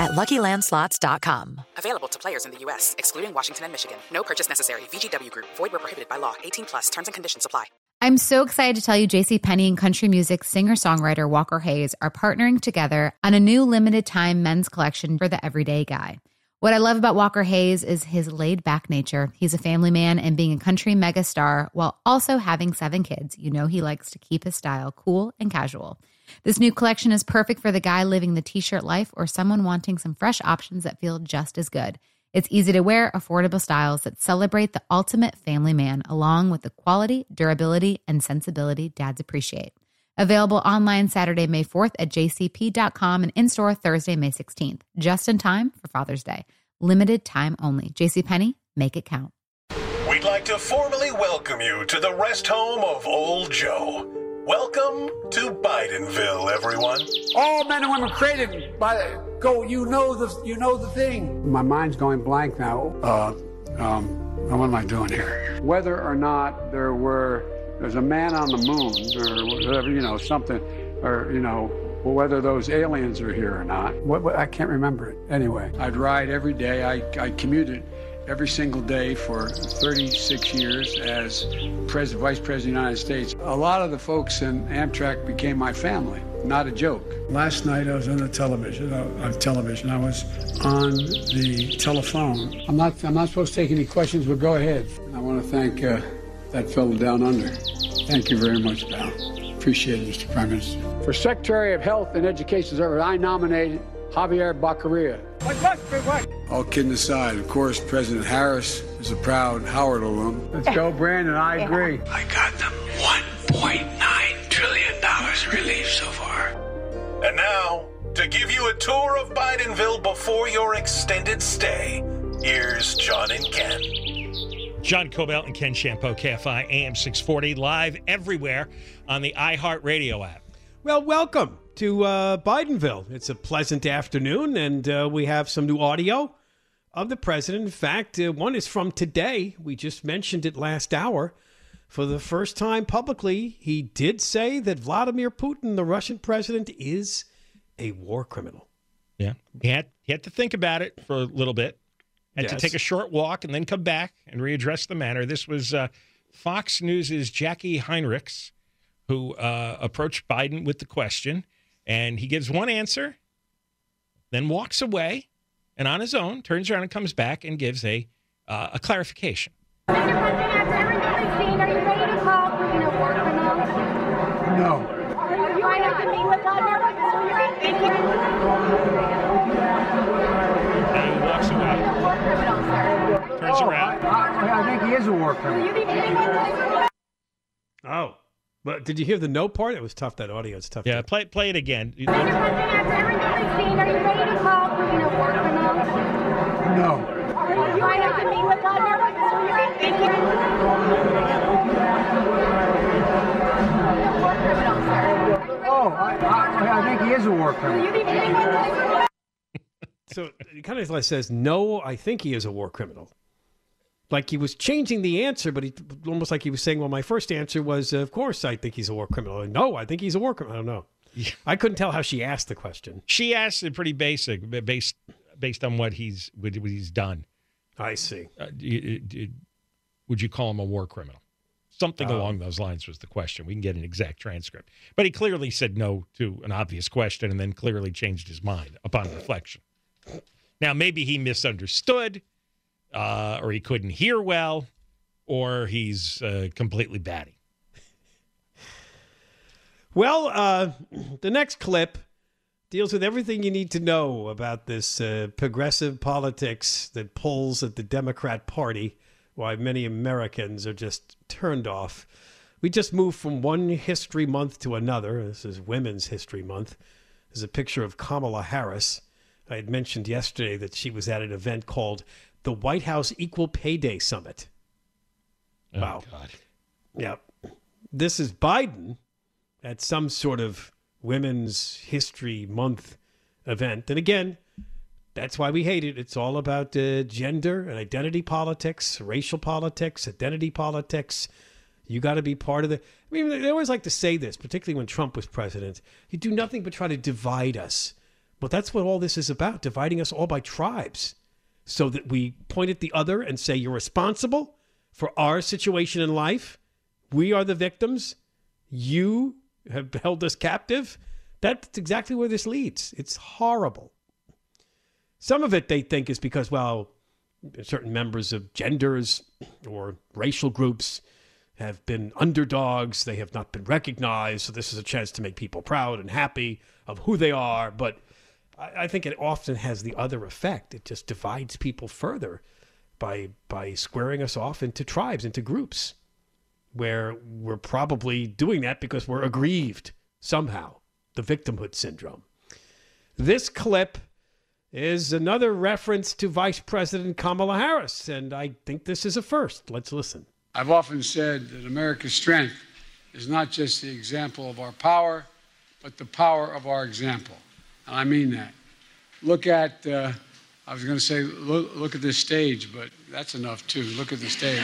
at LuckyLandSlots.com. Available to players in the U.S., excluding Washington and Michigan. No purchase necessary. VGW Group. Void where prohibited by law. 18 plus. Terms and conditions apply. I'm so excited to tell you JC Penney and country music singer-songwriter Walker Hayes are partnering together on a new limited time men's collection for the everyday guy. What I love about Walker Hayes is his laid back nature. He's a family man and being a country megastar while also having seven kids. You know, he likes to keep his style cool and casual. This new collection is perfect for the guy living the t shirt life or someone wanting some fresh options that feel just as good. It's easy to wear, affordable styles that celebrate the ultimate family man, along with the quality, durability, and sensibility dads appreciate. Available online Saturday, May 4th at jcp.com and in store Thursday, May 16th, just in time for Father's Day. Limited time only. JCPenney, make it count. We'd like to formally welcome you to the rest home of Old Joe. Welcome to Bidenville, everyone. All men and women created by go. You know the you know the thing. My mind's going blank now. Uh, um, what am I doing here? Whether or not there were there's a man on the moon or whatever, you know, something, or you know, whether those aliens are here or not. What, what, I can't remember it. Anyway, I'd ride every day. I I commuted every single day for 36 years as President, Vice President of the United States. A lot of the folks in Amtrak became my family. Not a joke. Last night I was on the television. Uh, on television, I was on the telephone. I'm not. I'm not supposed to take any questions, but go ahead. I want to thank uh, that fellow down under. Thank you very much, pal. Appreciate it, Mr. Prime Minister. For Secretary of Health and Education Service, I nominated Javier Becerra. All kidding aside, of course, President Harris is a proud Howard alum. Let's go, Brandon. I agree. I got them $1.9 trillion relief so far. And now, to give you a tour of Bidenville before your extended stay, here's John and Ken. John Kobylt and Ken Chiampou, KFI AM 640, live everywhere on the iHeartRadio app. Well, welcome to uh, Bidenville. It's a pleasant afternoon, and uh, we have some new audio of the president. In fact, uh, one is from today. We just mentioned it last hour. For the first time publicly, he did say that Vladimir Putin, the Russian president, is a war criminal. Yeah. He had, he had to think about it for a little bit, had to take a short walk and then come back and readdress the matter. This was uh, Fox News's Jacqui Heinrichs who uh, approached Biden with the question, and he gives one answer, then walks away, and on his own turns around and comes back and gives a uh, a clarification. Mr. President, after everything we've seen, are you ready to call Putin a war criminal? No. Are you ready to meet with Vladimir Putin? Thank. And he walks away, A criminal, sir. turns around. Oh, I, I think he is a war criminal. you be meeting with him? Oh, but did you hear the no part? It was tough. That audio is tough. Yeah, to- play play it again. Mr. President, after everything we've seen, are you ready to call Putin a war criminal? No. Are you ready to meet with Vladimir Putin? Thank you. A war criminal, sir. Oh, I, I, I think he is a war criminal. you be meeting with him? So it kind of like says, no, I think he is a war criminal. Like he was changing the answer, but he almost like he was saying, well, my first answer was, of course, I think he's a war criminal. And, no, I think he's a war criminal. I don't know. I couldn't tell how she asked the question. She asked it pretty basic, based based on what he's what he's done. I see. Uh, d- d- would you call him a war criminal? Something Oh. along those lines was the question. We can get an exact transcript. But he clearly said no to an obvious question and then clearly changed his mind upon reflection. Now, maybe he misunderstood, uh, or he couldn't hear well, or he's uh, completely batty. Well, uh, the next clip deals with everything you need to know about this uh, progressive politics that pulls at the Democrat Party, why many Americans are just turned off. We just moved from one history month to another. This is Women's History Month. There's a picture of Kamala Harris. I had mentioned yesterday that she was at an event called the White House Equal Pay Day Summit. Oh, Wow. God. Yeah. This is Biden at some sort of Women's History Month event. And again, that's why we hate it. It's all about uh, gender and identity politics, racial politics, identity politics. You got to be part of the. I mean, they always like to say this, particularly when Trump was president. You do nothing but try to divide us. Well, that's what all this is about dividing us all by tribes so that we point at the other and say, you're responsible for our situation in life. We are the victims. You have held us captive. That's exactly where this leads. It's horrible. Some of it they think is because, well, certain members of genders or racial groups have been underdogs. They have not been recognized. So this is a chance to make people proud and happy of who they are. But I, I think it often has the other effect. It just divides people further by by squaring us off into tribes, into groups, where we're probably doing that because we're aggrieved somehow. The victimhood syndrome. This clip is another reference to Vice President Kamala Harris, and I think this is a first. Let's listen. I've often said that America's strength is not just the example of our power, but the power of our example. And I mean that. Look at, uh, I was going to say, look, look at this stage, but that's enough too. Look at the stage.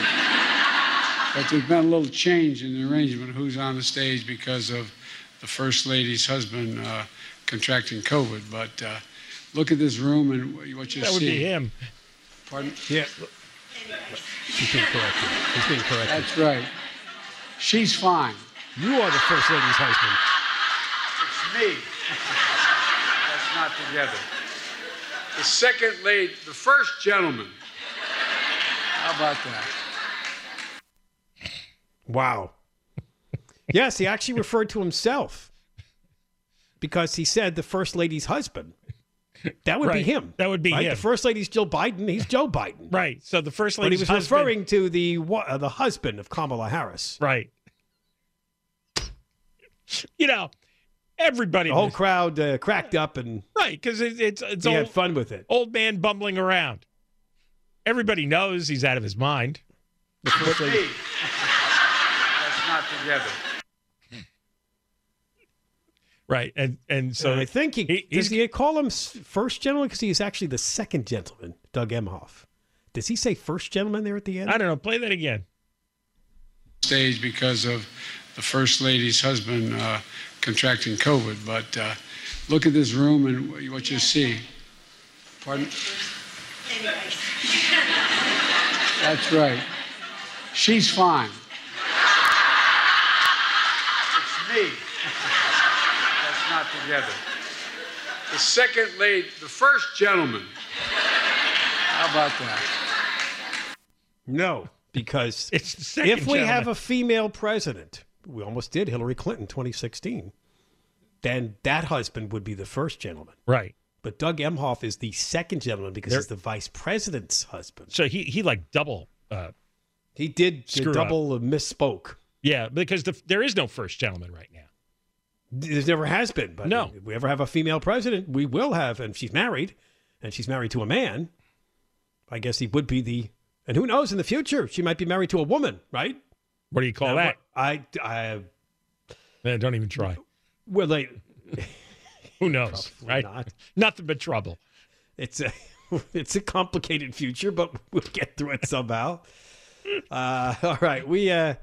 but there's been a little change in the arrangement of who's on the stage because of the First Lady's husband uh, contracting COVID. But uh, look at this room and what you see. That would be him. Pardon? Yeah. He's being corrected. He's being corrected. That's right. She's fine. You are the First Lady's husband. It's me. That's not together. The second lady, the first gentleman. How about that? Wow. yes, he actually referred to himself because he said the First Lady's husband. That would be him. That would be right? him. The First Lady's Jill Biden. He's Joe Biden. Right. So the first But he was husband- referring to the uh, the husband of Kamala Harris. Right. You know, everybody. The whole crowd uh, cracked up and right because it, it's it's he old, had fun with it. old man bumbling around. Everybody knows he's out of his mind. The First Lady. That's not together. Right. And and so So I think he, he- does he's- he call him first gentleman because he's actually the second gentleman, Doug Emhoff. Does he say first gentleman there at the end? I don't know. Play that again. Stage because of the first lady's husband uh, contracting COVID. But uh, look at this room and what you see. Pardon? That's right. She's fine. It's me. That's not together. The second lady, the first gentleman. How about that? No, because It's the second if we have a female president, we almost did Hillary Clinton 2016, then that husband would be the first gentleman. Right. But Doug Emhoff is the second gentleman because There- he's the vice president's husband. So he he like double. Uh, He did Screw up. double misspoke. yeah, because the, there is no first gentleman right now. There never has been. But No. if we ever have a female president, we will have. And she's married, and she's married to a man. I guess he would be the. And who knows in the future? She might be married to a woman, right? What do you call that? I, I, Eh, don't even try. well, they, Who knows? Right. not. Nothing but trouble. it's a, it's a complicated future, but we'll get through it somehow. Uh, all right, we uh,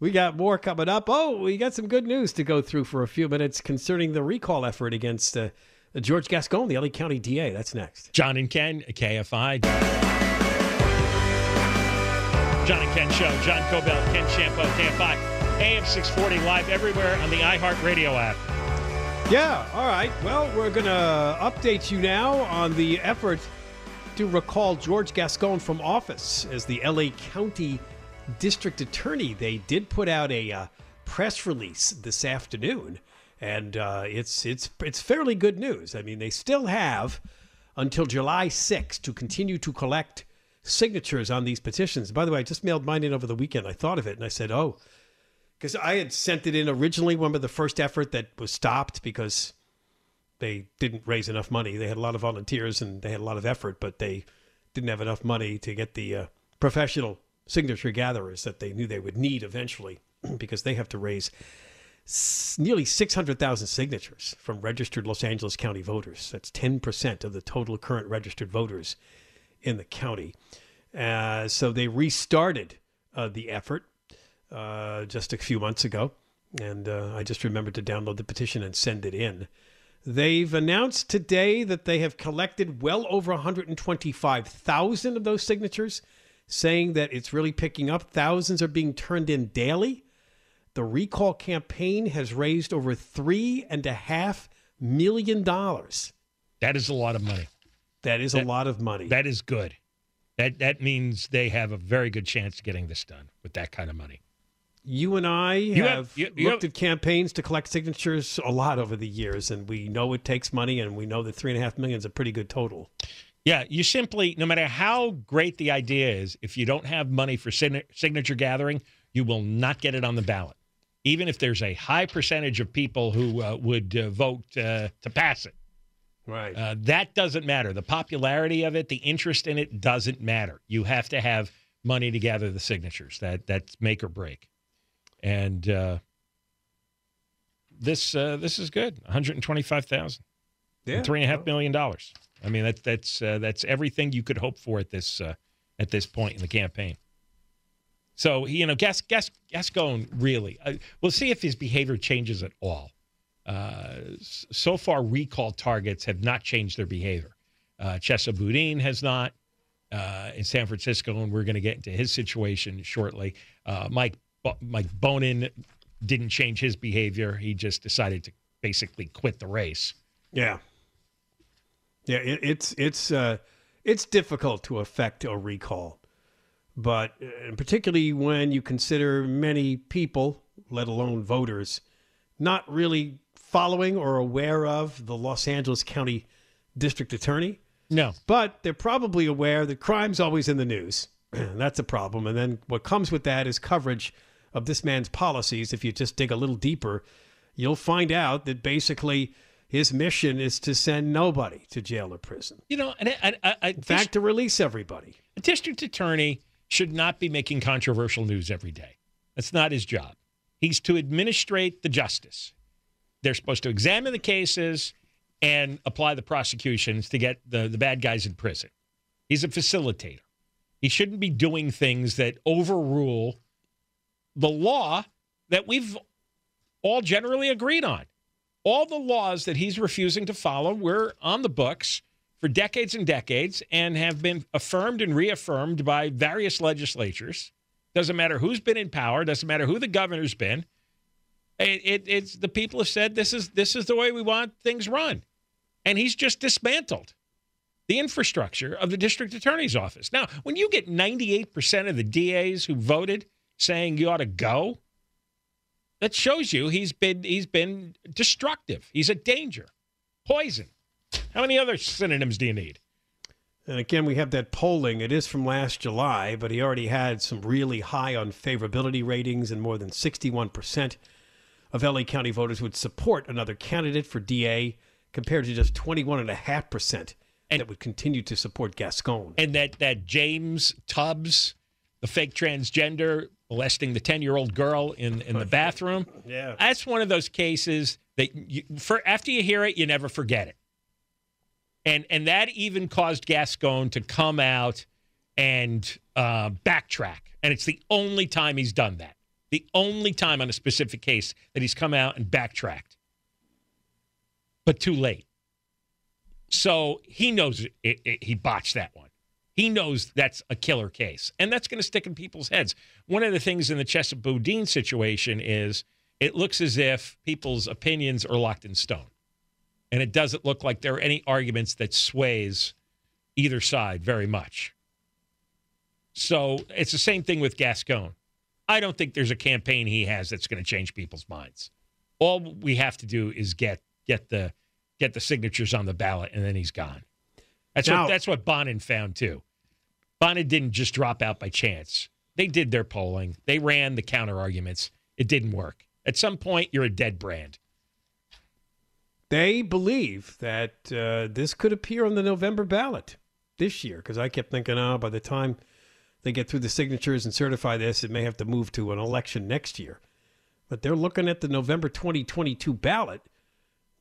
we got more coming up. Oh, we got some good news to go through for a few minutes concerning the recall effort against uh, George Gascon, the LA County DA. That's next. John and Ken, KFI. John and Ken Show. John Kobylt, Ken Chiampou, KFI. AM 640 live everywhere on the iHeartRadio app. Yeah, all right. Well, we're going to update you now on the effort to recall George Gascon from office as the LA County District Attorney. They did put out a uh, press release this afternoon, and uh, it's it's it's fairly good news. I mean, they still have until July 6th to continue to collect signatures on these petitions. By the way, I just mailed mine in over the weekend. I thought of it and I said, "Oh, because I had sent it in originally. Remember the first effort that was stopped because they didn't raise enough money. They had a lot of volunteers and they had a lot of effort, but they didn't have enough money to get the uh, professional signature gatherers that they knew they would need eventually because they have to raise nearly 600,000 signatures from registered Los Angeles County voters. That's 10% of the total current registered voters in the county. Uh, so they restarted uh, the effort uh, just a few months ago. And uh, I just remembered to download the petition and send it in. They've announced today that they have collected well over 125,000 of those signatures, saying that it's really picking up. Thousands are being turned in daily. The recall campaign has raised over three and a half million dollars. That is a lot of money. That is That- a lot of money. That is good. That that means they have a very good chance of getting this done with that kind of money. You and I You have, have- you- you looked have- at campaigns to collect signatures a lot over the years, and we know it takes money, and we know that three and a half million is a pretty good total. Yeah, you simply, no matter how great the idea is, if you don't have money for sign- signature gathering, you will not get it on the ballot. Even if there's a high percentage of people who uh, would uh, vote uh, to pass it, Right. uh, that doesn't matter. The popularity of it, the interest in it doesn't matter. You have to have money to gather the signatures. That that's make or break. And uh, this uh, this is good. One hundred and twenty five thousand. yeah. three and a half million dollars. I mean, that's that's uh, that's everything you could hope for at this uh, at this point in the campaign. So you know, Gas, Gas, Gascon really. Uh, we'll see if his behavior changes at all. Uh, so far, recall targets have not changed their behavior. Uh, Chesa Boudin has not uh, in San Francisco, and we're going to get into his situation shortly. Uh, Mike Mike Bonin didn't change his behavior. He just decided to basically quit the race. Yeah. Yeah, it, it's it's uh, it's difficult to affect a recall, but uh, particularly when you consider many people, let alone voters, not really following or aware of the Los Angeles County District Attorney. No, But they're probably aware that crime's always in the news. That's a problem. And then what comes with that is coverage of this man's policies. If you just dig a little deeper, you'll find out that basically his mission is to send nobody to jail or prison. You know, and I, I, I, In fact, to release everybody. a district attorney should not be making controversial news every day. That's not his job. He's to administrate the justice. They're supposed to examine the cases and apply the prosecutions to get the, the bad guys in prison. He's a facilitator. He shouldn't be doing things that overrule the law that we've all generally agreed on. All the laws that he's refusing to follow were on the books for decades and decades and have been affirmed and reaffirmed by various legislatures. Doesn't matter who's been in power, doesn't matter who the governor's been. It, it, it's the people have said this is this is the way we want things run, and he's just dismantled the infrastructure of the district attorney's office. Now, when you get 98% of the DAs who voted saying you ought to go, that shows you he's been he's been destructive. He's a danger, poison. How many other synonyms do you need? And again, we have that polling. It is from last July, but he already had some really high unfavorability ratings, and more than 61% of LA County voters would support another candidate for DA, compared to just 21.5% And- that would continue to support Gascon. and that that James Tubbs, the fake transgender molesting the ten year old girl in in the bathroom. Yeah. that's one of those cases that you, for after you hear it, you never forget it. And and that even caused Gascon to come out and uh, backtrack, and it's the only time he's done that. The only time on a specific case that he's come out and backtracked, but too late. So he knows it, it, it- he botched that one. He knows that's a killer case, and that's going to stick in people's heads. One of the things in the Chesapeake Boudin situation is it looks as if people's opinions are locked in stone, and it doesn't look like there are any arguments that sways either side very much. So it's the same thing with Gascon. I don't think there's a campaign he has that's going to change people's minds. All we have to do is get get the get the signatures on the ballot, and then he's gone. That's Now- what that's what Bonin found too. Bonin didn't just drop out by chance. They did their polling. They ran the counter arguments. It didn't work. At some point, you're a dead brand. They believe that uh, this could appear on the November ballot this year because I kept thinking, oh, by the time they get through the signatures and certify this, it may have to move to an election next year. But they're looking at the November 2022 ballot.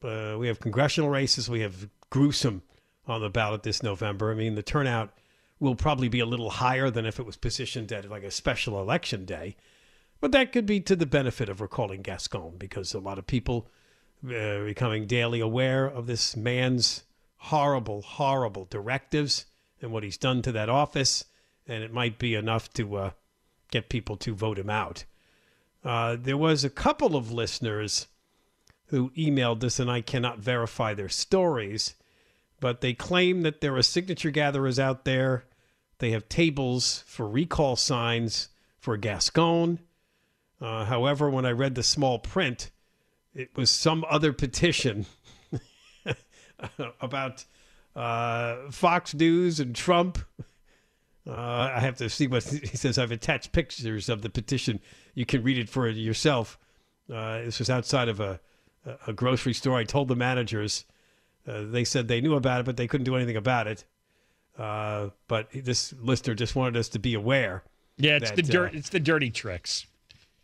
Uh, we have congressional races. We have Newsom on the ballot this November. I mean, the turnout will probably be a little higher than if it was positioned at like a special election day. But that could be to the benefit of recalling Gascon because a lot of people uh, becoming daily aware of this man's horrible, horrible directives and what he's done to that office. And it might be enough to uh, get people to vote him out. Uh, there was a couple of listeners who emailed us, and I cannot verify their stories, but they claim that there are signature gatherers out there. They have tables for recall signs for Gascon. Uh, however, when I read the small print, it was some other petition about uh, Fox News and Trump. Uh, I have to see what he says. I've attached pictures of the petition. You can read it for yourself. Uh, this was outside of a, a grocery store. I told the managers. Uh, they said they knew about it, but they couldn't do anything about it. Uh, but this listener just wanted us to be aware. Yeah, it's that, the dirt. uh, it's the dirty tricks.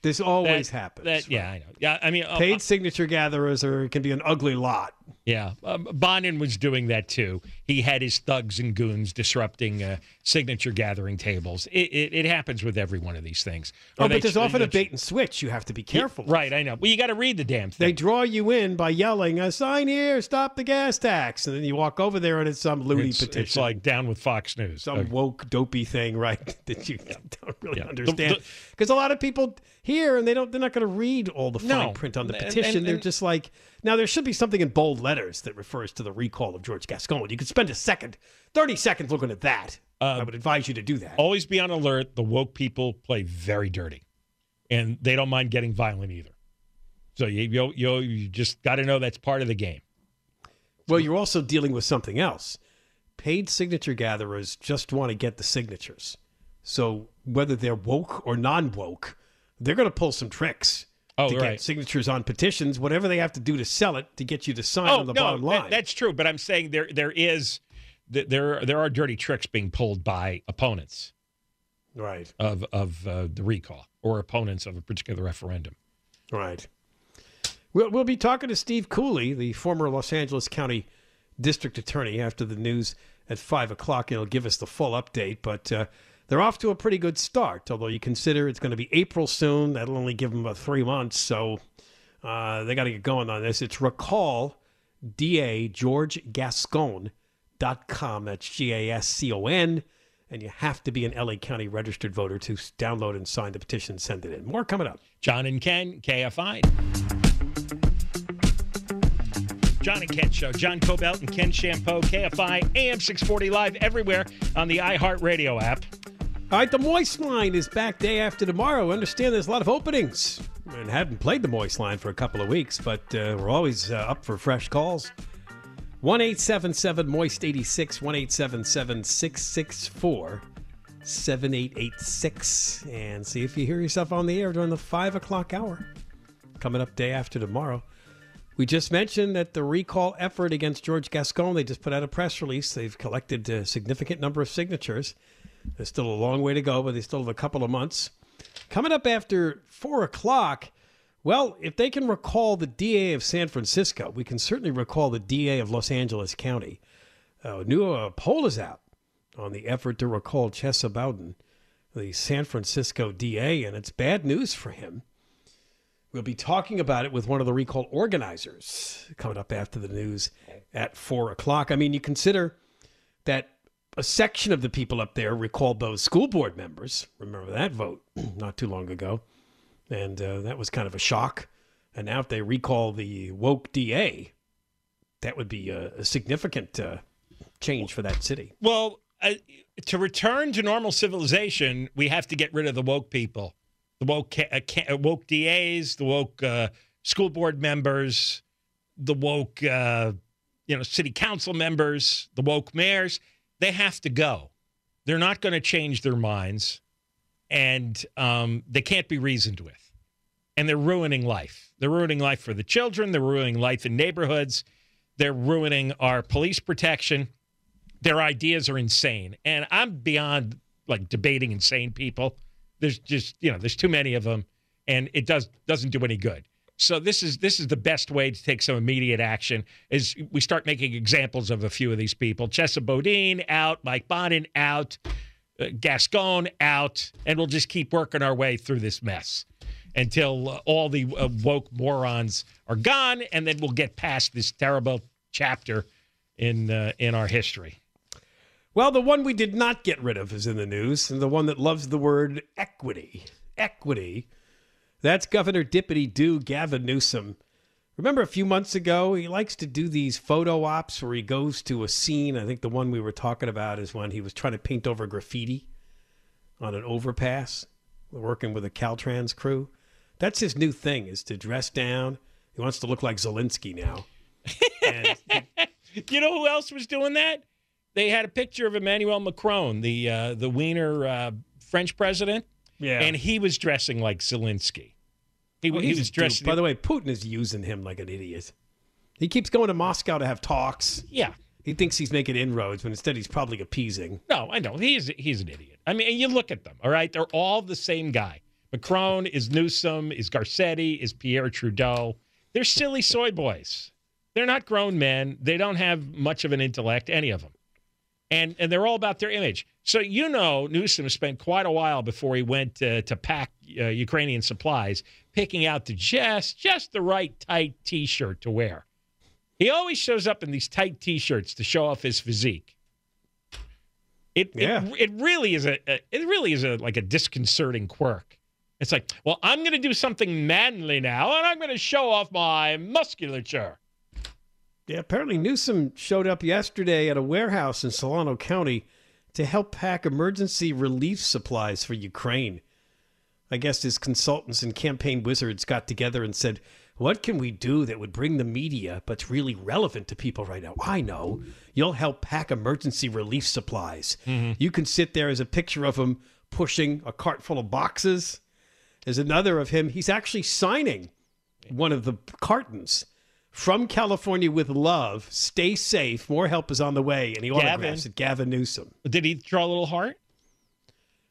this always That- happens. That, yeah, I know. Yeah, I mean, uh, Paid signature gatherers are can be an ugly lot. Yeah, um, Bonin was doing that too. He had his thugs and goons disrupting uh, signature gathering tables. It, it, it happens with every one of these things. Or Oh, but there's often a bait and switch. You have to be careful. Right, I know. Well, you got to read the damn thing. They draw you in by yelling, "A sign here, stop the gas tax," and then you walk over there and it's some loony it's, petition, it's like down with Fox News. some Okay. woke dopey thing, right? that you don't really Yeah. Understand because a lot of people hear and they don't. They're not going to read all the fine No. print on the And- petition. and- they're just like, now there should be something in bold letters that refers to the recall of George Gascon. You could spend a second, thirty seconds looking at that. Uh, I would advise you to do that. Always be on alert. The woke people play very dirty, and they don't mind getting violent either. So you you you, you just got to know that's part of the game. Well, you're also dealing with something else. Paid signature gatherers just want to get the signatures. So whether they're woke or non woke, they're going to pull some tricks Oh, to right. get signatures on petitions, whatever they have to do to sell it to get you to sign on the bottom line. that- that's true. But I'm saying there there is there there are dirty tricks being pulled by opponents right, of of uh, the recall or opponents of a particular referendum. right. We'll, we'll be talking to Steve Cooley, the former Los Angeles County District Attorney, after the news at 5 o'clock. He'll give us the full update. But uh, they're off to a pretty good start, although you consider it's going to be April soon. That'll only give them about three months. So uh, they got to get going on this. It's recall DA George. That's G A S C O N. And you have to be an LA County registered voter to download and sign the petition and send it in. More coming up. John and Ken, KFI. John and Ken Show. John Kobylt and Ken Chiampou, KFI, AM 640 live everywhere on the iHeartRadio app. All right, the Moist Line is back day after tomorrow. understand there's a lot of openings. And haven't played the Moist Line for a couple of weeks, but uh, we're always uh, up for fresh calls. 1 877 Moist 86, 1 877 664 7886. And see if you hear yourself on the air during the 5 o'clock hour. Coming up day after tomorrow. We just mentioned that the recall effort against George Gascon, they just put out a press release. They've collected a significant number of signatures. There's still a long way to go, but they still have a couple of months. Coming up after four o'clock, well, if they can recall the DA of San Francisco, we can certainly recall the DA of Los Angeles County. Uh, new uh, poll is out on the effort to recall Chesa Boudin, the San Francisco DA, and it's bad news for him. We'll be talking about it with one of the recall organizers coming up after the news at four o'clock. I mean, you consider that a section of the people up there recalled those school board members. Remember that vote not too long ago. And uh, that was kind of a shock. And now if they recall the woke DA, that would be a, a significant uh, change for that city. Well, uh, to return to normal civilization, we have to get rid of the woke people, the woke uh, uh, woke DAs, the woke uh, school board members, the woke you know city council members, the woke mayors. They have to go. They're not going to change their minds, and um, they can't be reasoned with. And they're ruining life. They're ruining life for the children. They're ruining life in neighborhoods. They're ruining our police protection their ideas are insane. And I'm beyond like debating insane people. There's just, you know, there's too many of them and it does doesn't do any good. So this is this is the best way to take some immediate action is we start making examples of a few of these people. Chesa Boudin out, Mike Bonin out, uh, Gascon out, and we'll just keep working our way through this mess until uh, all the uh, woke morons are gone, and then we'll get past this terrible chapter in uh, in our history. Well, the one we did not get rid of is in the news, and the one that loves the word equity. Equity. That's Governor Dippity Doo Gavin Newsom. Remember a few months ago, he likes to do these photo ops where he goes to a scene. I think the one we were talking about is when he was trying to paint over graffiti on an overpass, working with a Caltrans crew. That's his new thing, is to dress down. He wants to look like Zelensky now. And you know who else was doing that? They had a picture of Emmanuel Macron, the uh, the Wiener uh, French president, yeah. and he was dressing like Zelensky. He, oh, Well, he he's was dressed. By the way, Putin is using him like an idiot. He keeps going to Moscow to have talks. yeah. He thinks he's making inroads, when instead he's probably appeasing. No, I know he's he's an idiot. I mean, you look at them. All right, they're all the same guy. Macron is Newsom, is Garcetti, is Pierre Trudeau. They're silly soy boys. They're not grown men. They don't have much of an intellect, any of them. And and they're all about their image. So you know, Newsom spent quite a while before he went to, to pack uh, Ukrainian supplies, picking out the just just the right tight T-shirt to wear. He always shows up in these tight T-shirts to show off his physique. It Yeah. it, it really is a, a it really is a like a disconcerting quirk. It's like, well, I'm going to do something manly now, and I'm going to show off my musculature. Yeah, apparently Newsom showed up yesterday at a warehouse in Solano County to help pack emergency relief supplies for Ukraine. I guess his consultants and campaign wizards got together and said, What can we do that would bring the media but's really relevant to people right now? I know. You'll help pack emergency relief supplies. Mm-hmm. You can sit there as a picture of him pushing a cart full of boxes. There's another of him. He's actually signing one of the cartons from California with love. Stay safe. More help is on the way. And he autographs it. Gavin Newsom. Did he draw a little heart?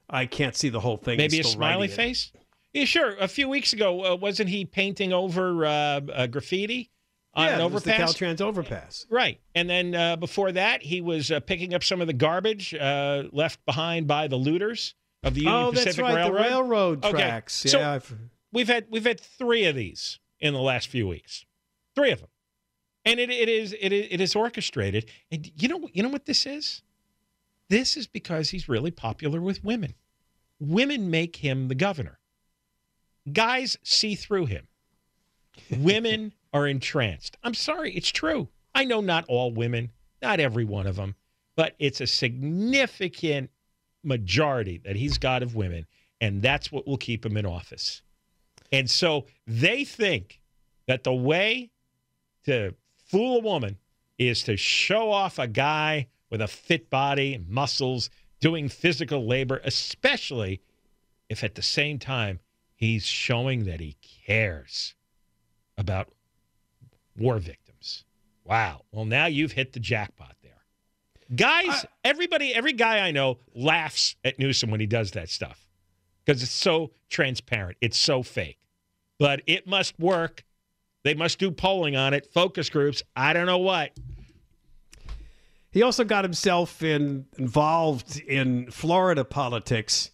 I can't see the whole thing. Maybe a smiley it. face? Yeah, sure. A few weeks ago, uh, wasn't he painting over uh, uh, graffiti on yeah, an it was the? Caltrans overpass. Right. And then uh, before that, he was uh, picking up some of the garbage uh, left behind by the looters of the Union oh, Pacific that's right. Railroad. The railroad Okay. tracks. So- Yeah. I've, We've had we've had three of these in the last few weeks. Three of them. And it, it is it is it is orchestrated. And you know you know what this is? This is because he's really popular with women. Women make him the governor. Guys see through him. Women are entranced. I'm sorry, it's true. I know not all women, not every one of them, but it's a significant majority that he's got of women, and that's what will keep him in office. And so they think that the way to fool a woman is to show off a guy with a fit body muscles doing physical labor, especially if at the same time he's showing that he cares about war victims. Wow. Well, now you've hit the jackpot there. Guys, everybody, every guy I know laughs at Newsom when he does that stuff because it's so transparent. It's so fake. But it must work. They must do polling on it, focus groups. I don't know what. he also got himself in, involved in Florida politics.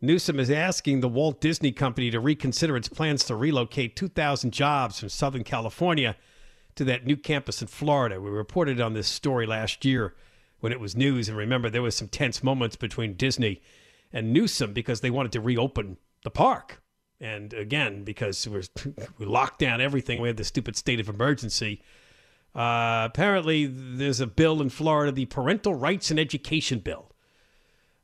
Newsom is asking the Walt Disney Company to reconsider its plans to relocate 2,000 jobs from Southern California to that new campus in Florida. We reported on this story last year when it was news. And remember, there was some tense moments between Disney and Newsom because they wanted to reopen the park. And again, because we're, we locked down everything, we had the stupid state of emergency. Uh, apparently, there's a bill in Florida, the Parental Rights and Education Bill.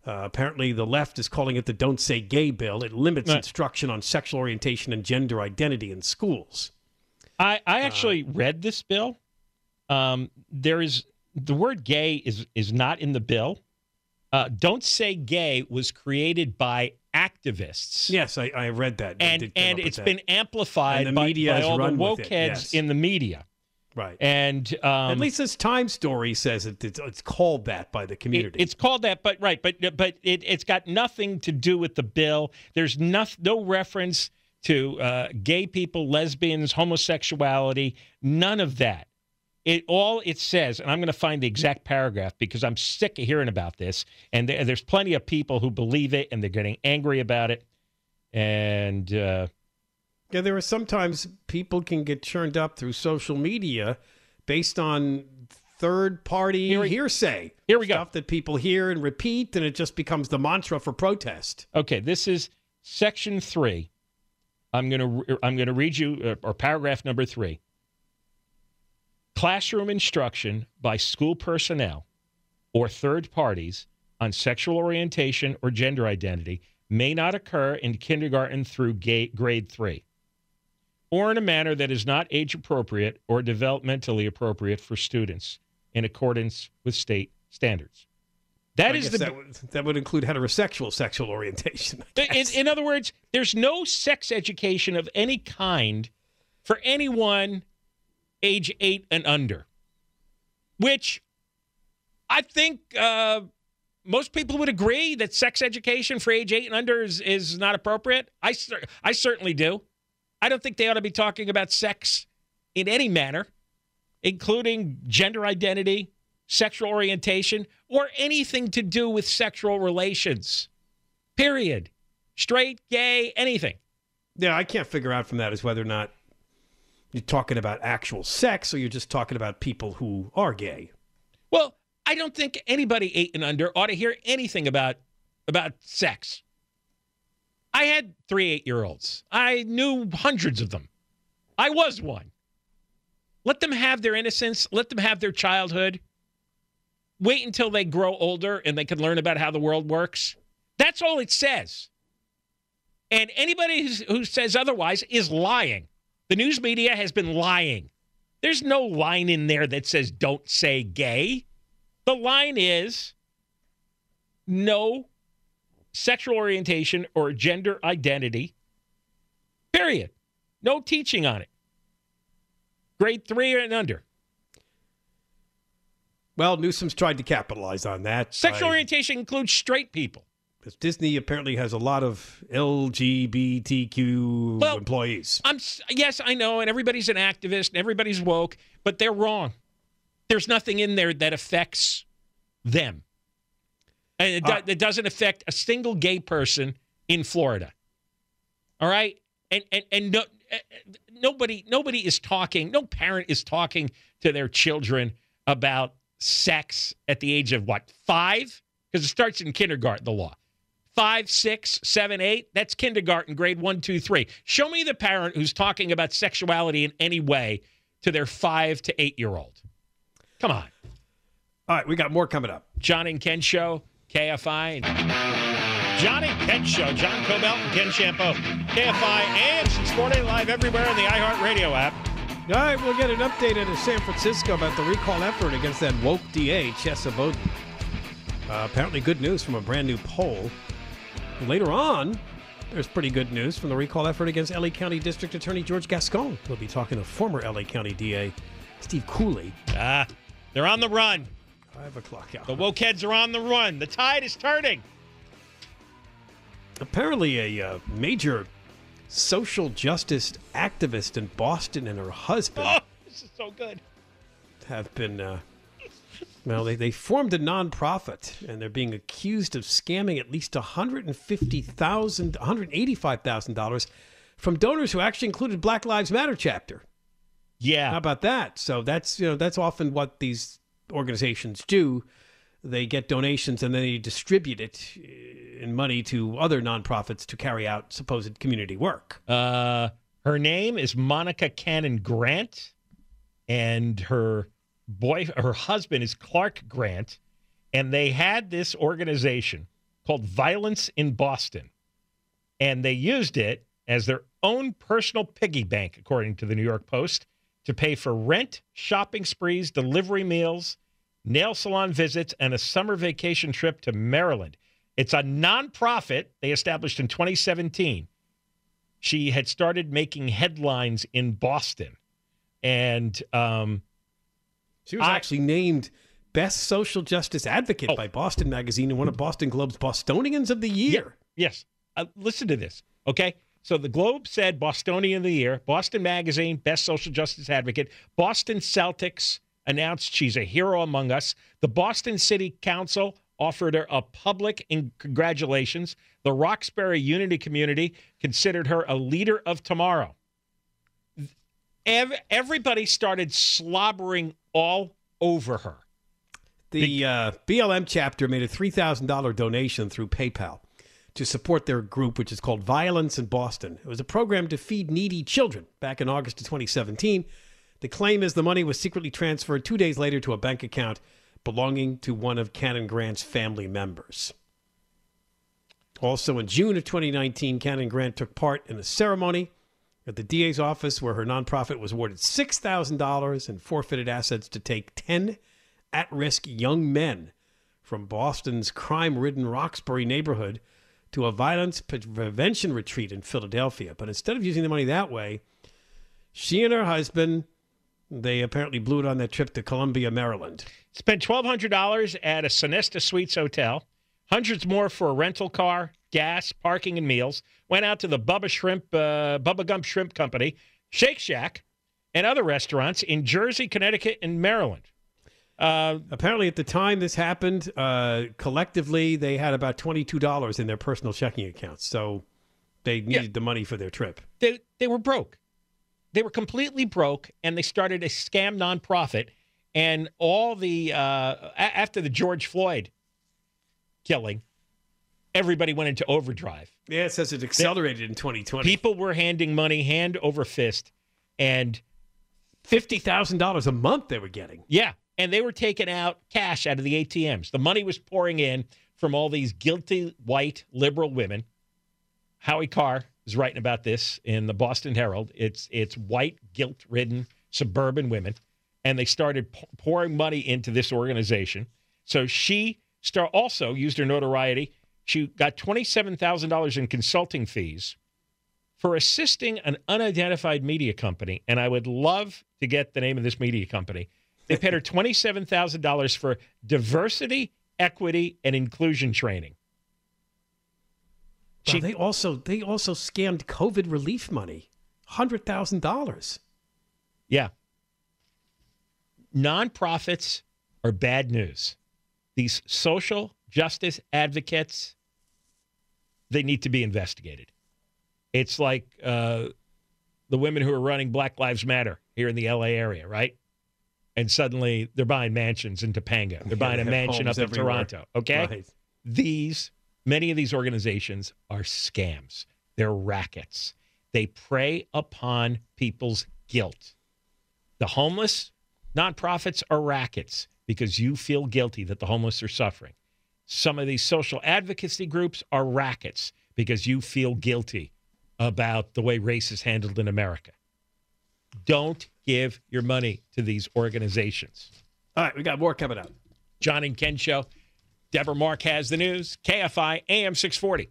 Uh, apparently, the left is calling it the Don't Say Gay Bill. It limits Right. instruction on sexual orientation and gender identity in schools. I, I actually read this bill. Um, there is the word gay is is not in the bill. Uh, Don't say gay was created by activists. Yes, I, I read that. And and it's that. been amplified And the by, media by has all the woke it, heads yes. in the media. right. And um, At least this Time story says it, it's, it's called that by the It- community. it's called that, but right, but but it, it's got nothing to do with the bill. There's no, no reference to uh, gay people, lesbians, homosexuality, none of that. It all it says, and I'm going to find the exact paragraph because I'm sick of hearing about this, and there, there's plenty of people who believe it and they're getting angry about it, and uh, Yeah, there are sometimes people can get churned up through social media based on third party Here we- hearsay. Here we go. Stuff that people hear and repeat, and it just becomes the mantra for protest. Okay, this is section three. I'm going to I'm going to read you uh, or paragraph number three. Classroom instruction by school personnel or third parties on sexual orientation or gender identity may not occur in kindergarten through grade three, or in a manner that is not age appropriate or developmentally appropriate for students in accordance with state standards. That is the that would, that would include heterosexual sexual orientation. In, in other words, there's no sex education of any kind for anyone age eight and under, which I think uh, most people would agree that sex education for age eight and under is, is not appropriate. I, I certainly do. I don't think they ought to be talking about sex in any manner, including gender identity, sexual orientation, or anything to do with sexual relations. Period. Straight, gay, anything. yeah, I can't figure out from that is whether or not you're talking about actual sex or you're just talking about people who are gay. Well, I don't think anybody eight and under ought to hear anything about about sex. I had three eight year olds. I knew hundreds of them. I was one. Let them have their innocence. Let them have their childhood. Wait until they grow older and they can learn about how the world works. That's all it says. And anybody who says otherwise is lying. The news media has been lying. There's no line in there that says don't say gay. The line is no sexual orientation or gender identity. Period. No teaching on it. Grade three and under. Well, Newsom's tried to capitalize on that. Sexual by- orientation includes straight people. Because Disney apparently has a lot of LGBTQ Well, employees. I'm yes, I know, and everybody's an activist and everybody's woke, but they're wrong. There's nothing in there that affects them, and it, do- Uh, it doesn't affect a single gay person in Florida. All right, and and and no, eh, eh, nobody nobody is talking. No parent is talking to their children about sex at the age of what five? Because it starts in kindergarten. The law five, six, seven, eight. That's kindergarten, grade one, two, three. Show me the parent who's talking about sexuality in any way to their five to eight year old. Come on. All right, we got more coming up. John and Ken Show, KFI. John and Ken Show, John Kobylt and Ken Chiampou, KFI and 640 live everywhere in the iHeartRadio app. All right, we'll get an update out of San Francisco about the recall effort against that woke DA, Chesa Boudin. Uh, apparently, good news from a brand new poll. Later on, there's pretty good news from the recall effort against LA County District Attorney George Gascon. We'll be talking to former LA County DA Steve Cooley. Ah, they're on the run. Five o'clock The hour. woke heads are on the run. The tide is turning. Apparently, a uh, major social justice activist in Boston and her husband Oh, this is so good. have been uh, well they, they formed a nonprofit and they're being accused of scamming at least $150000 $185000 from donors who actually included black lives matter chapter Yeah. how about that so that's you know that's often what these organizations do they get donations and then they distribute it uh, in money to other nonprofits to carry out supposed community work Uh, her name is Monica Cannon Grant. and her boy, her husband is Clark Grant, and they had this organization called Violence in Boston, and they used it as their own personal piggy bank, according to the New York Post, to pay for rent, shopping sprees, delivery meals, nail salon visits, and a summer vacation trip to Maryland. It's a nonprofit they established in 2017. She had started making headlines in Boston. And um, She was I- actually named Best Social Justice Advocate Oh. by Boston Magazine and one of Boston Globe's Bostonians of the Year. Yes. Uh, listen to this. Okay. So the Globe said Bostonian of the Year, Boston Magazine, Best Social Justice Advocate, Boston Celtics announced she's a hero among us. The Boston City Council offered her a public in- congratulations. The Roxbury Unity community considered her a leader of tomorrow. Ev- everybody started slobbering all over her. The uh, BLM chapter made a $3,000 donation through PayPal to support their group, which is called Violence in Boston. It was a program to feed needy children back in August of 2017. The claim is the money was secretly transferred two days later to a bank account belonging to one of Cannon Grant's family members. Also, in June of 2019, Cannon Grant took part in a ceremony at the DA's office where her nonprofit was awarded $6,000 and forfeited assets to take 10 at risk young men from Boston's crime ridden Roxbury neighborhood to a violence pre- prevention retreat in Philadelphia. But instead of using the money that way, she and her husband, they apparently blew it on their trip to Columbia, Maryland. Spent twelve hundred dollars at a Sonesta Suites hotel. Hundreds more for a rental car, gas, parking, and meals. Went out to the Bubba Shrimp, uh, Bubba Gump Shrimp Company, Shake Shack, and other restaurants in Jersey, Connecticut, and Maryland. Uh, Apparently, at the time this happened, uh, collectively they had about twenty-two dollars in their personal checking accounts, so they needed the money for their trip. they they were broke. They were completely broke, and they started a scam nonprofit. And all the uh, a- after the George Floyd killing, everybody went into overdrive. Yeah, it says it accelerated in 2020. People were handing money hand over fist, and fifty thousand dollars a month they were getting. yeah, and they were taking out cash out of the ATMs. The money was pouring in from all these guilty white liberal women. Howie Carr is writing about this in the Boston Herald. It's it's white guilt-ridden suburban women, and they started pouring money into this organization. So she star also used her notoriety. She got twenty-seven thousand dollars in consulting fees for assisting an unidentified media company, and I would love to get the name of this media company. They paid her twenty-seven thousand dollars for diversity, equity, and inclusion training. Wow, they also they also scammed COVID relief money, hundred thousand dollars. Yeah. Nonprofits are bad news. These social justice advocates, they need to be investigated. It's like uh, the women who are running Black Lives Matter here in the LA area, right? And suddenly they're buying mansions in Topanga. They're buying they a mansion up in everywhere. Toronto. Okay. Right. These, many of these organizations are scams. They're rackets. They prey upon people's guilt. The homeless nonprofits are rackets because you feel guilty that the homeless are suffering. Some of these social advocacy groups are rackets because you feel guilty about the way race is handled in America. Don't give your money to these organizations. All right, we got more coming up. John and Ken Show. Deborah Mark has the news. KFI AM 640.